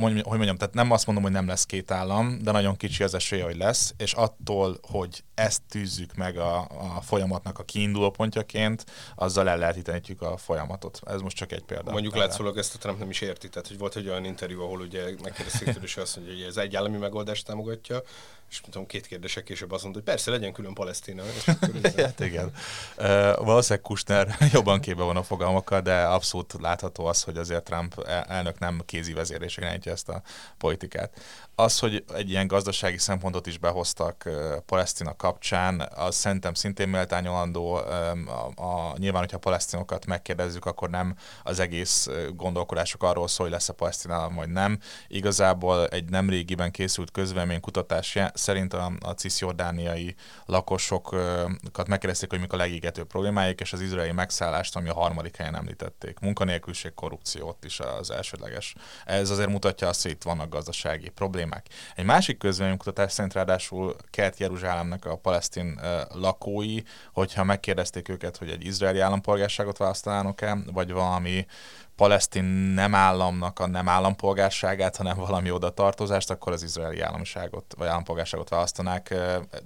hogy mondjam, tehát nem azt mondom, hogy nem lesz két állam, de nagyon kicsi az esélye, hogy lesz, és attól, hogy ezt tűzzük meg a, a folyamatnak a kiinduló pontjaként, azzal ellehetetlenítjük a folyamatot. Ez most csak egy példa. Mondjuk látszólag ezt a Trump nem is érti, tehát hogy volt egy olyan interjú, ahol ugye megkérdezték tőle, és azt mondja, hogy ez egy állami megoldást támogatja, és tudom, két kérdések később azt mondta, hogy persze legyen külön Palesztina. hát igen. Uh, valószínűleg Kushner jobban képbe van a fogalmakkal, de abszolút látható az, hogy azért Trump elnök nem kézi vezérések ezt a politikát az, hogy egy ilyen gazdasági szempontot is behoztak Palesztina kapcsán, az szerintem szintén méltányolandó. A, a, nyilván, hogyha palesztinokat megkérdezzük, akkor nem az egész gondolkodások arról szól, hogy lesz a Palesztina, vagy nem. Igazából egy nem régiben készült közvéleménykutatás szerint a, a cisjordániai lakosokat megkérdezték, hogy mik a legégetőbb problémáik, és az izraeli megszállást, ami a harmadik helyen említették. Munkanélküliség, korrupció ott is az elsődleges. Ez azért mutatja azt, hogy itt vannak gazdasági problémák problémák. Egy másik közvéleménykutatás szerint ráadásul Kelt Jeruzsálemnek a palesztin lakói, hogyha megkérdezték őket, hogy egy izraeli állampolgárságot választanának-e, vagy valami palesztin nem államnak a nem állampolgárságát, hanem valami oda tartozást, akkor az izraeli államiságot vagy állampolgárságot választanák.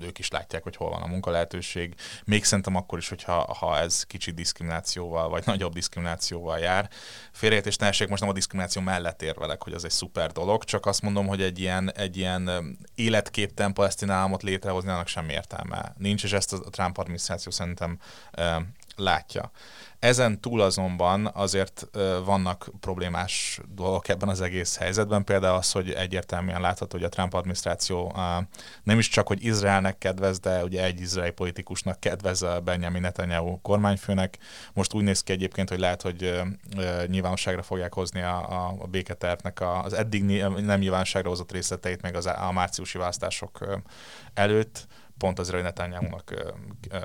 Ők is látják, hogy hol van a munkalehetőség. Még szerintem akkor is, hogyha ha ez kicsi diszkriminációval, vagy nagyobb diszkriminációval jár. Félreértés ne most nem a diszkrimináció mellett érvelek, hogy az egy szuper dolog, csak azt mondom, hogy egy ilyen, egy ilyen életképten palesztin államot létrehozni, annak semmi értelme nincs, és ezt a Trump adminisztráció szerintem látja. Ezen túl azonban azért vannak problémás dolgok ebben az egész helyzetben, például az, hogy egyértelműen látható, hogy a Trump adminisztráció nem is csak, hogy Izraelnek kedvez, de ugye egy izraeli politikusnak kedvez a Benjamin Netanyahu kormányfőnek. Most úgy néz ki egyébként, hogy lehet, hogy nyilvánosságra fogják hozni a, a, a béketervnek az eddig nem nyilvánosságra hozott részleteit még az, a márciusi választások előtt pont az Netanyahu-nak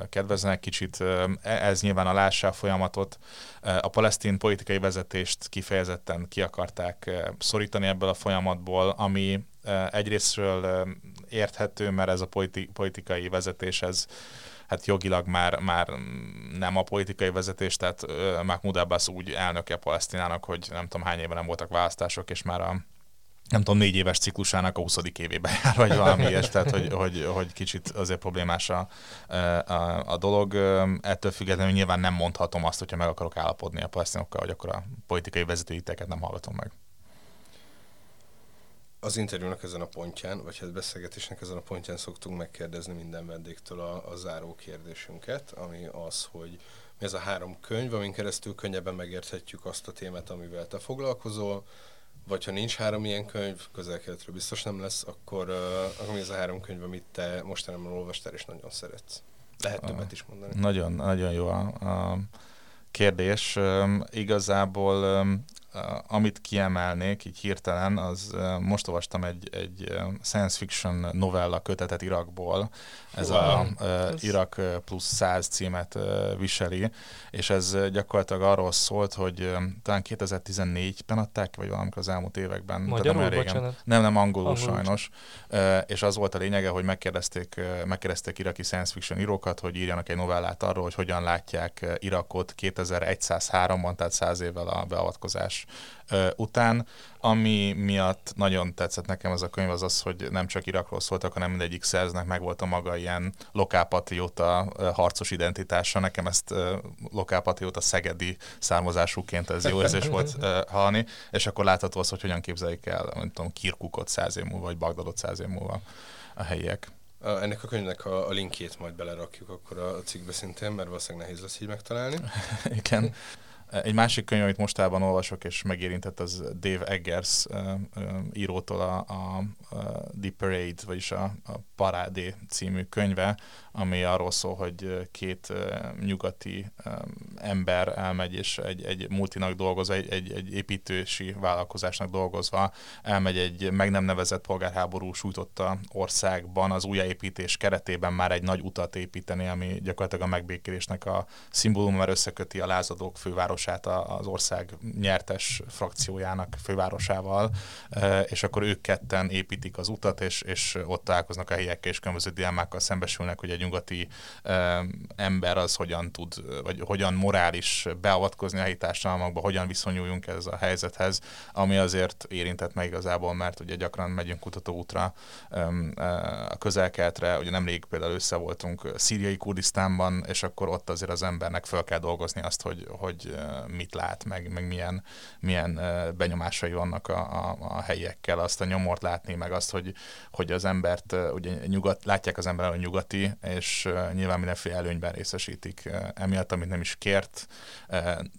kedveznek kicsit. E, ez nyilván a lássá folyamatot. A palesztin politikai vezetést kifejezetten ki akarták szorítani ebből a folyamatból, ami egyrésztről érthető, mert ez a politi- politikai vezetés, ez hát jogilag már, már nem a politikai vezetés, tehát Mahmoud Abbas úgy elnöke Palesztinának, hogy nem tudom hány éve nem voltak választások, és már a nem tudom, négy éves ciklusának a 20. évébe jár, vagy valami ilyes, tehát hogy, hogy, hogy kicsit azért problémás a, a, a dolog. Ettől függetlenül nyilván nem mondhatom azt, hogyha meg akarok állapodni a palesztinokkal, hogy akkor a politikai vezetőiteket nem hallgatom meg. Az interjúnak ezen a pontján, vagy hát beszélgetésnek ezen a pontján szoktunk megkérdezni minden vendégtől a, a záró kérdésünket, ami az, hogy mi ez a három könyv, amin keresztül könnyebben megérthetjük azt a témát, amivel te foglalkozol, vagy ha nincs három ilyen könyv, közel-keletről biztos nem lesz, akkor, uh, akkor ez a három könyv, amit te mostanában olvastál és nagyon szeretsz? Lehet többet is mondani. Nagyon, nagyon jó a, a kérdés. Um, igazából um, amit kiemelnék így hirtelen, az most olvastam egy, egy science fiction novella kötetet Irakból, ez wow. a uh, Irak plusz 100 címet viseli, és ez gyakorlatilag arról szólt, hogy talán 2014-ben adták, vagy valamikor az elmúlt években. Magyarul, nem, régen. Nem, nem angolul, angolul sajnos. És az volt a lényege, hogy megkérdezték, megkérdezték iraki science fiction írókat, hogy írjanak egy novellát arról, hogy hogyan látják Irakot 2103-ban, tehát 100 évvel a beavatkozás után. Ami miatt nagyon tetszett nekem ez a könyv, az az, hogy nem csak Irakról szóltak, hanem mindegyik szerznek meg volt a maga ilyen lokálpatrióta harcos identitása. Nekem ezt lokálpatrióta szegedi származásúként ez jó érzés volt hallani, és akkor látható az, hogy hogyan képzelik el, nem tudom, Kirkukot száz év múlva, vagy Bagdadot száz év múlva a helyiek. Ennek a könyvnek a, a linkjét majd belerakjuk akkor a cikkbe szintén, mert valószínűleg nehéz lesz így megtalálni. Igen. Egy másik könyv, amit mostában olvasok, és megérintett, az Dave Eggers írótól a, a, a The Parade, vagyis a, a Parádé című könyve, ami arról szól, hogy két nyugati ember elmegy, és egy, egy multinak dolgozva, egy, egy, egy építősi vállalkozásnak dolgozva, elmegy egy meg nem nevezett polgárháború sújtotta országban. Az újjáépítés keretében már egy nagy utat építeni, ami gyakorlatilag a megbékélésnek a szimbólum, mert összeköti a lázadók fővárosát az ország nyertes frakciójának fővárosával, és akkor ők ketten építik az utat, és, és ott találkoznak a helyiekkel, és különböző dilemmákkal szembesülnek, hogy egy nyugati ember az hogyan tud, vagy hogyan morális beavatkozni a helyi társadalmakba, hogyan viszonyuljunk ez a helyzethez, ami azért érintett meg igazából, mert ugye gyakran megyünk kutatóútra a közelkeltre, ugye nemrég például össze voltunk szíriai Kurdisztánban, és akkor ott azért az embernek fel kell dolgozni azt, hogy, hogy mit lát, meg, meg milyen, milyen benyomásai vannak a, a, a helyiekkel, azt a nyomort látni, meg azt, hogy, hogy az embert, ugye nyugat, látják az ember, hogy nyugati, és nyilván mindenféle előnyben részesítik emiatt, amit nem is kért.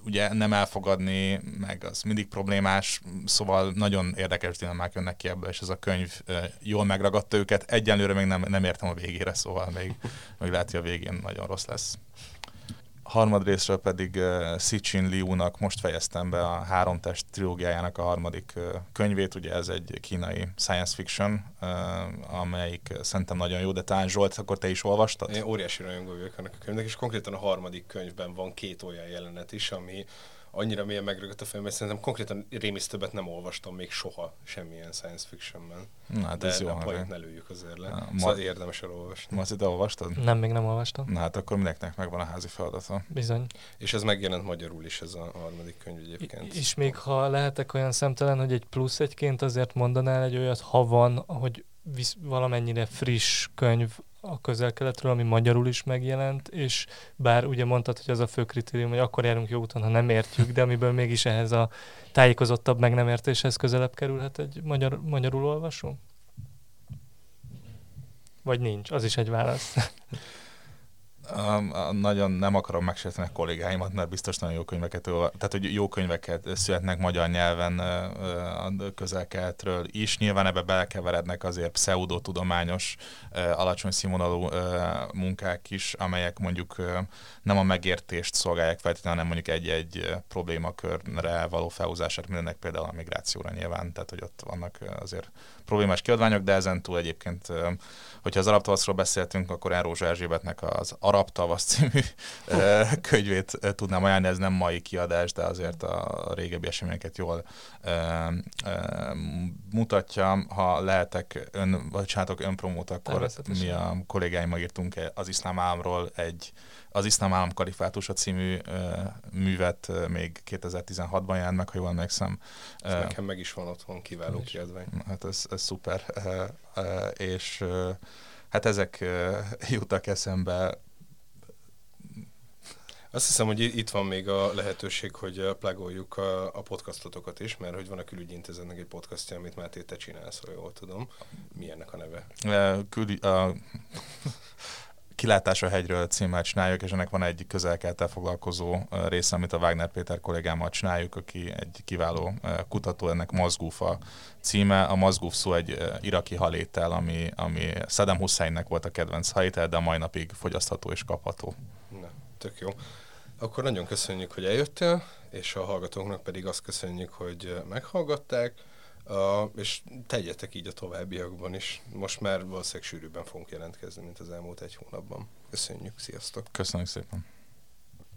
Ugye nem elfogadni, meg az mindig problémás, szóval nagyon érdekes dinamák jönnek ki ebből, és ez a könyv jól megragadta őket. Egyenlőre még nem, nem értem a végére, szóval még, még lehet, hogy a végén nagyon rossz lesz harmadrészről pedig uh, Sichin Liu-nak most fejeztem be a Három test trilógiájának a harmadik uh, könyvét, ugye ez egy kínai science fiction, uh, amelyik szerintem nagyon jó, de talán Zsolt, akkor te is olvastad? Én óriási rajongó vagyok ennek a könyvnek, és konkrétan a harmadik könyvben van két olyan jelenet is, ami annyira mélyen megrögött a film, szerintem konkrétan rémisz többet nem olvastam még soha semmilyen science fictionben. Na, hát De ez jó a point ne lőjük azért le. Na, szóval ma... érdemes elolvasni. Marci, te olvastad? Nem, még nem olvastam. Na hát akkor mindenkinek megvan a házi feladata. Bizony. És ez megjelent magyarul is, ez a harmadik könyv egyébként. I- és még ha lehetek olyan szemtelen, hogy egy plusz egyként azért mondanál egy olyat, ha van, hogy visz, valamennyire friss könyv a közel-keletről, ami magyarul is megjelent, és bár ugye mondtad, hogy az a fő kritérium, hogy akkor járunk jó úton, ha nem értjük, de amiből mégis ehhez a tájékozottabb meg nem értéshez közelebb kerülhet egy magyar, magyarul olvasó? Vagy nincs? Az is egy válasz. Nagyon nem akarom megsérteni a kollégáimat, mert biztos nagyon jó könyveket, tehát hogy jó könyveket születnek magyar nyelven a közelkeletről is. Nyilván ebbe belekeverednek azért pseudotudományos, alacsony színvonalú munkák is, amelyek mondjuk nem a megértést szolgálják feltétlenül, hanem mondjuk egy-egy problémakörre való felhúzását, mindennek például a migrációra nyilván, tehát hogy ott vannak azért problémás kiadványok, de ezen túl egyébként, hogyha az arab tavaszról beszéltünk, akkor Enrózsa Erzsébetnek az Arab tavasz című könyvét tudnám ajánlani, ez nem mai kiadás, de azért a régebbi eseményeket jól mutatja. Ha lehetek ön, vagy csináltok önpromót, akkor mi a kollégáimmal írtunk az iszlám államról egy az Iszlám Állam Kalifátusa című művet még 2016-ban jelent meg, ha jól emlékszem. Uh, nekem meg is van otthon, kiváló kiadvány. Hát ez, ez szuper. És hát ezek jutnak eszembe azt hiszem, hogy itt van még a lehetőség, hogy plagoljuk a, a podcastotokat is, mert hogy van a külügyintézetnek egy podcastja, amit Máté te csinálsz, ha jól tudom. Mi ennek a neve? Kül, a, Kilátás a hegyről címmel csináljuk, és ennek van egy közelkeltel foglalkozó része, amit a Wagner Péter kollégámmal csináljuk, aki egy kiváló kutató, ennek Mazgúfa címe. A Mazgúf szó egy iraki halétel, ami, ami Saddam Husseinnek volt a kedvenc halétel, de a mai napig fogyasztható és kapható. Na, tök jó. Akkor nagyon köszönjük, hogy eljöttél, és a hallgatóknak pedig azt köszönjük, hogy meghallgatták. És tegyetek így a továbbiakban is. Most már valószínűleg sűrűbben fogunk jelentkezni, mint az elmúlt egy hónapban. Köszönjük, sziasztok! Köszönjük szépen!